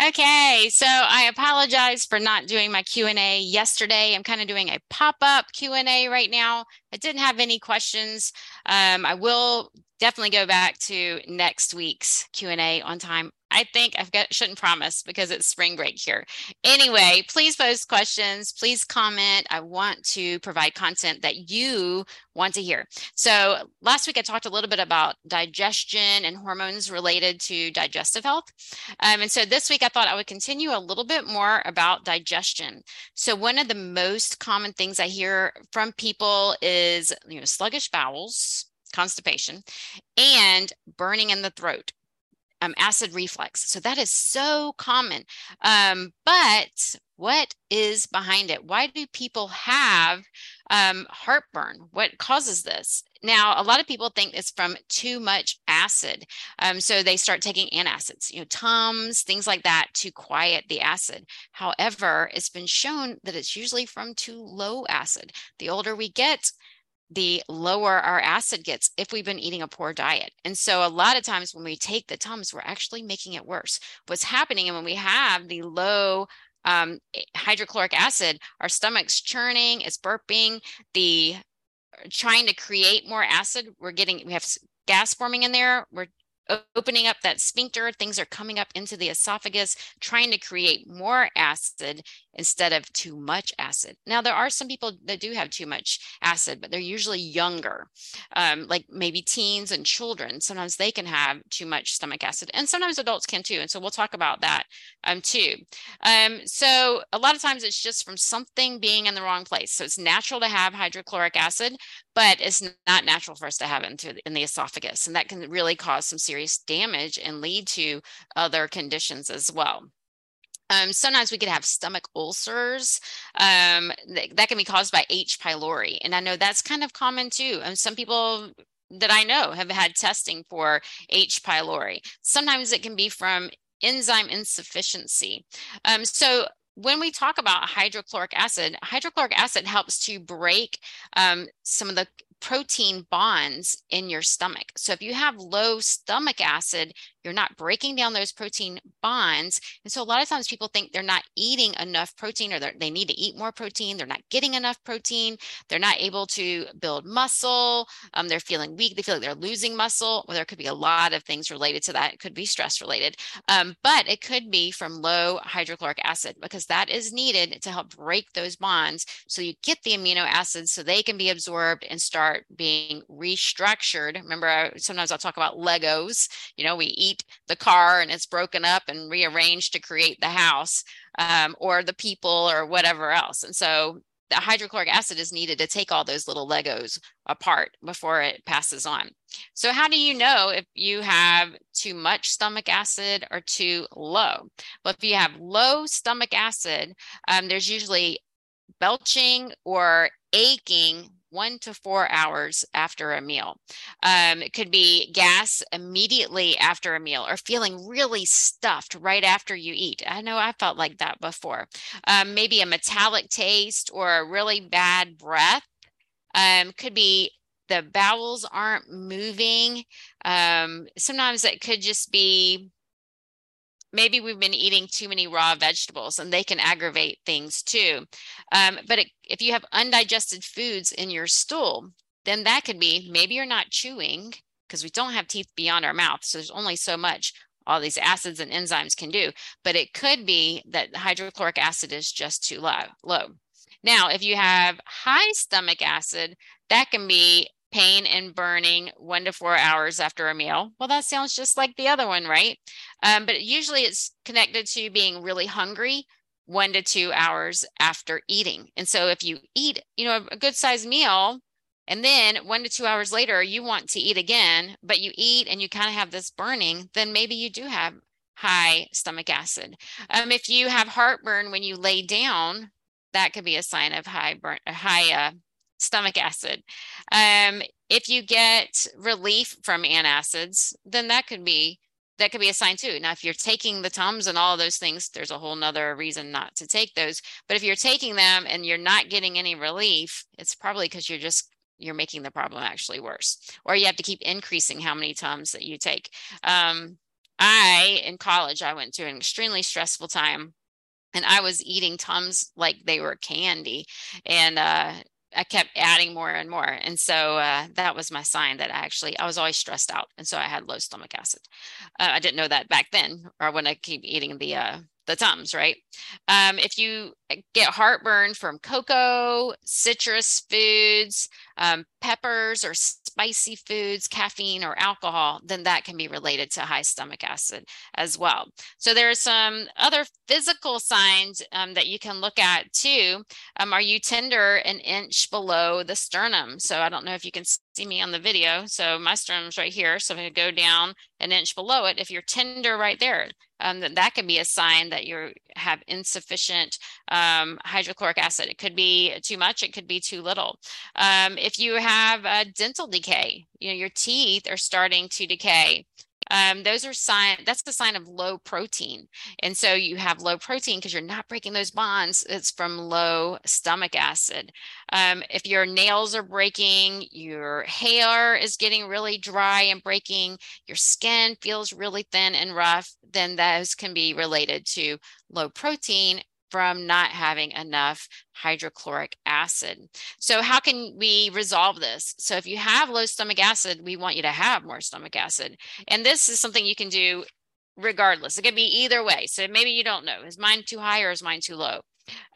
Okay, so I apologize for not doing my Q&A yesterday. I'm kind of doing a pop-up Q&A right now. I didn't have any questions. Um, I will definitely go back to next week's Q&A on time. I think I've got shouldn't promise because it's spring break here. Anyway, please post questions, please comment. I want to provide content that you want to hear. So last week I talked a little bit about digestion and hormones related to digestive health. Um, and so this week I thought I would continue a little bit more about digestion. So one of the most common things I hear from people is, you know, sluggish bowels, constipation, and burning in the throat um, acid reflux. So that is so common. Um, but what is behind it? Why do people have um, heartburn? What causes this? Now, a lot of people think it's from too much acid. Um, so they start taking antacids, you know, Tums, things like that to quiet the acid. However, it's been shown that it's usually from too low acid. The older we get, the lower our acid gets if we've been eating a poor diet. And so a lot of times when we take the Tums, we're actually making it worse. What's happening and when we have the low um, hydrochloric acid, our stomach's churning, it's burping, the trying to create more acid. We're getting, we have gas forming in there. We're opening up that sphincter, things are coming up into the esophagus, trying to create more acid instead of too much acid. Now, there are some people that do have too much acid, but they're usually younger, um, like maybe teens and children. Sometimes they can have too much stomach acid, and sometimes adults can too. And so we'll talk about that um, too. Um, so a lot of times it's just from something being in the wrong place. So it's natural to have hydrochloric acid, but it's not natural for us to have it in the esophagus, and that can really cause some serious damage and lead to other conditions as well. Um, sometimes we could have stomach ulcers um, th- that can be caused by H. pylori. And I know that's kind of common too. And some people that I know have had testing for H. pylori. Sometimes it can be from enzyme insufficiency. Um, so when we talk about hydrochloric acid, hydrochloric acid helps to break um, some of the protein bonds in your stomach. So if you have low stomach acid, you're not breaking down those protein bonds. And so a lot of times people think they're not eating enough protein or they need to eat more protein. They're not getting enough protein. They're not able to build muscle. Um, they're feeling weak. They feel like they're losing muscle. Well, there could be a lot of things related to that. It could be stress related, um, but it could be from low hydrochloric acid because that is needed to help break those bonds. So you get the amino acids so they can be absorbed and start being restructured. Remember, sometimes I'll talk about Legos. You know, we eat the car and it's broken up and rearranged to create the house um, or the people or whatever else. And so the hydrochloric acid is needed to take all those little Legos apart before it passes on. So, how do you know if you have too much stomach acid or too low? Well, if you have low stomach acid, um, there's usually belching or aching one to four hours after a meal. Um, it could be gas immediately after a meal or feeling really stuffed right after you eat. I know I felt like that before. Um, maybe a metallic taste or a really bad breath. Um, could be the bowels aren't moving. Um, sometimes it could just be maybe we've been eating too many raw vegetables and they can aggravate things too. Um, but it, if you have undigested foods in your stool, then that could be maybe you're not chewing because we don't have teeth beyond our mouth. So there's only so much all these acids and enzymes can do. But it could be that hydrochloric acid is just too low. low. Now, if you have high stomach acid, that can be pain and burning one to four hours after a meal. Well, that sounds just like the other one, right? Um, but usually it's connected to being really hungry one to two hours after eating. And so if you eat, you know, a good sized meal, and then one to two hours later, you want to eat again, but you eat and you kind of have this burning, then maybe you do have high stomach acid. Um, if you have heartburn when you lay down, that could be a sign of high burn, high uh, stomach acid. Um, if you get relief from antacids, then that could be that could be a sign too. Now, if you're taking the Tums and all those things, there's a whole nother reason not to take those. But if you're taking them and you're not getting any relief, it's probably because you're just you're making the problem actually worse, or you have to keep increasing how many Tums that you take. Um, I, in college, I went through an extremely stressful time and I was eating Tums like they were candy. And uh, I kept adding more and more. And so uh, that was my sign that I actually, I was always stressed out. And so I had low stomach acid. Uh, I didn't know that back then, or when I keep eating the, uh, the Tums, right? Um, if you get heartburn from cocoa, citrus foods, um, peppers or spicy foods, caffeine or alcohol, then that can be related to high stomach acid as well. So there are some other physical signs um, that you can look at too. Um, are you tender an inch below the sternum? So I don't know if you can see me on the video. So my sternum's right here. So going to go down an inch below it. If you're tender right there, um, then that can be a sign that you have insufficient um, hydrochloric acid. It could be too much, it could be too little. Um, if you have a dental decay, you know, your teeth are starting to decay, um, those are sign that's the sign of low protein and so you have low protein because you're not breaking those bonds it's from low stomach acid. Um, if your nails are breaking your hair is getting really dry and breaking your skin feels really thin and rough then those can be related to low protein from not having enough hydrochloric acid. So, how can we resolve this? So, if you have low stomach acid, we want you to have more stomach acid. And this is something you can do regardless. It could be either way. So, maybe you don't know is mine too high or is mine too low?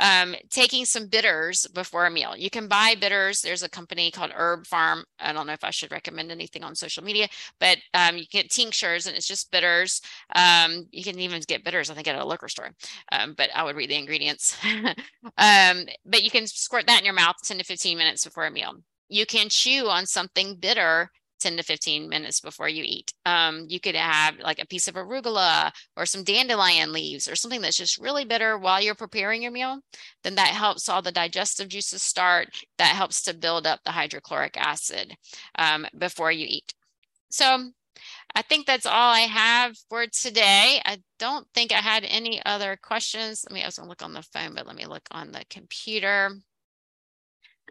Um, taking some bitters before a meal. You can buy bitters. There's a company called Herb Pharm. I don't know if I should recommend anything on social media, but um, you get tinctures and it's just bitters. Um, you can even get bitters, I think, at a liquor store, um, but I would read the ingredients. Um, but you can squirt that in your mouth 10 to 15 minutes before a meal. You can chew on something bitter 10 to 15 minutes before you eat. Um, you could have like a piece of arugula or some dandelion leaves or something that's just really bitter while you're preparing your meal. Then that helps all the digestive juices start. That helps to build up the hydrochloric acid um, before you eat. So I think that's all I have for today. I don't think I had any other questions. Let me, I was gonna look on the phone, but let me look on the computer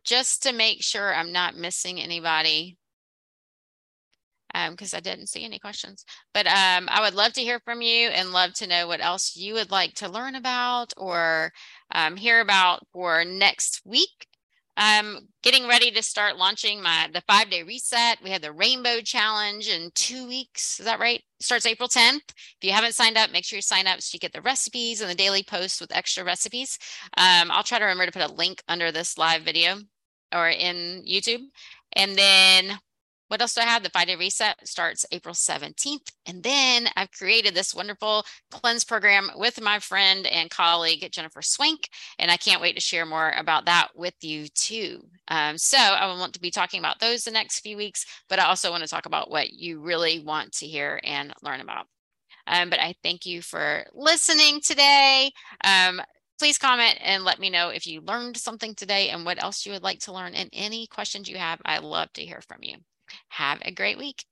just to make sure I'm not missing anybody because um, I didn't see any questions. But um, I would love to hear from you and love to know what else you would like to learn about or um, hear about for next week. I'm getting ready to start launching my the five day reset. We have the Rainbow Challenge in two weeks. Is that right? starts April 10th. If you haven't signed up, make sure you sign up so you get the recipes and the daily posts with extra recipes. Um, I'll try to remember to put a link under this live video or in YouTube. And then what else do I have? The five day reset starts April 17th. And then I've created this wonderful cleanse program with my friend and colleague, Jennifer Swank. And I can't wait to share more about that with you too. Um, so I want to be talking about those the next few weeks, but I also want to talk about what you really want to hear and learn about. Um, but I thank you for listening today. Um, please comment and let me know if you learned something today and what else you would like to learn and any questions you have. I love to hear from you. Have a great week.